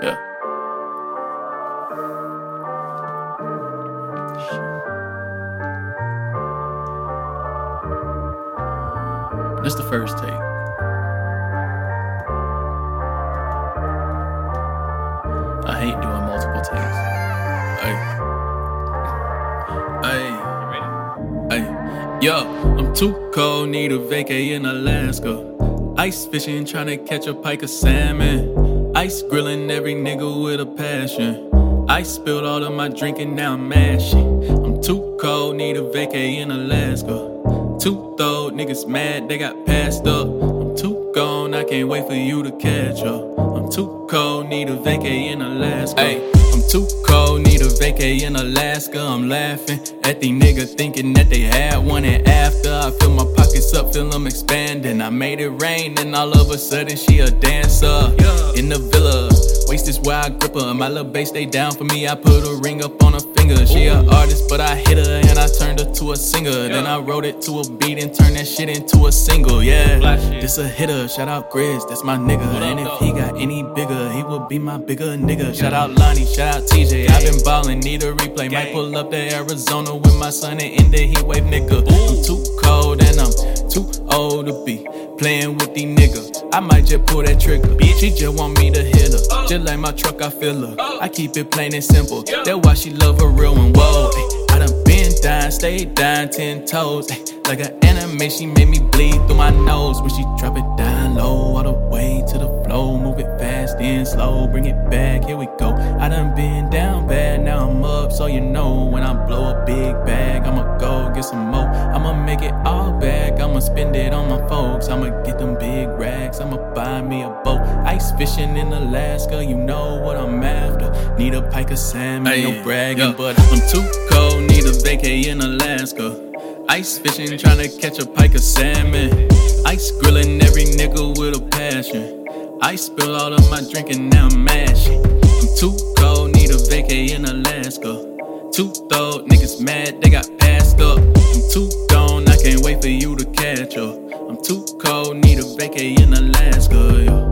Yeah. This the first take. I hate doing multiple takes. Hey. Hey. Hey. Yo, I'm too cold, need a vacay in Alaska. Ice fishing, trying to catch a pike of salmon. Ice grilling every nigga with a passion. I spilled all of my drinking, now I'm mashing. I'm too cold, need a vacay in Alaska. Too throw, niggas mad, they got passed up. I'm too gone, I can't wait for you to catch up. I'm too cold, need a vacay in Alaska. Ay, I'm too cold, need a vacay in Alaska. I'm laughing at these niggas thinking that they had one and after. I fill my pockets up, feel them expanding. I made it rain, and all of a sudden she a dancer in the villa. Waist is where I grip her. My little bass stay down for me. I put a ring up on her finger. She a artist, but I hit her and I turned her to a singer. Then I wrote it to a beat and turned that shit into a single. Yeah, this a hitter. Shout out Grizz, that's my nigga. And if he got any bigger, he would be my bigger nigga. Shout out Lonnie, shout out TJ. i been ballin', need a replay. Might pull up to Arizona with my son and end the heat wave, nigga. I'm too cold and I'm too old to be playing with these niggas. I might just pull that trigger. Bitch, She just want me to hit her. Just like my truck, I feel her. I keep it plain and simple. That's why she love a real one. Whoa, I done been down, stayed down ten toes. like an anime, she made me bleed through my nose when she drop it down low, all the way to the flow. Move it fast and slow, bring it back. Here we go. I done been down bad, now I'm up, so you know when I blow a big bag, I'ma go get some more. I'ma make it all back. I'ma spend it on my folks. I'ma get them big racks. I'ma buy me a boat. Ice fishing in Alaska, you know what I'm after. Need a pike of salmon, Hey, no bragging, yeah. but I'm too cold. Need a vacay in Alaska. Ice fishing, trying to catch a pike of salmon. Ice grilling every nigga with a passion. I spill all of my drinking, now I'm mashing. I'm too cold, need a vacay in Alaska. Too throw, niggas mad, they got passed up. I'm too gone, I can't wait for you to catch up. I'm too cold, need a vacay in Alaska, yo.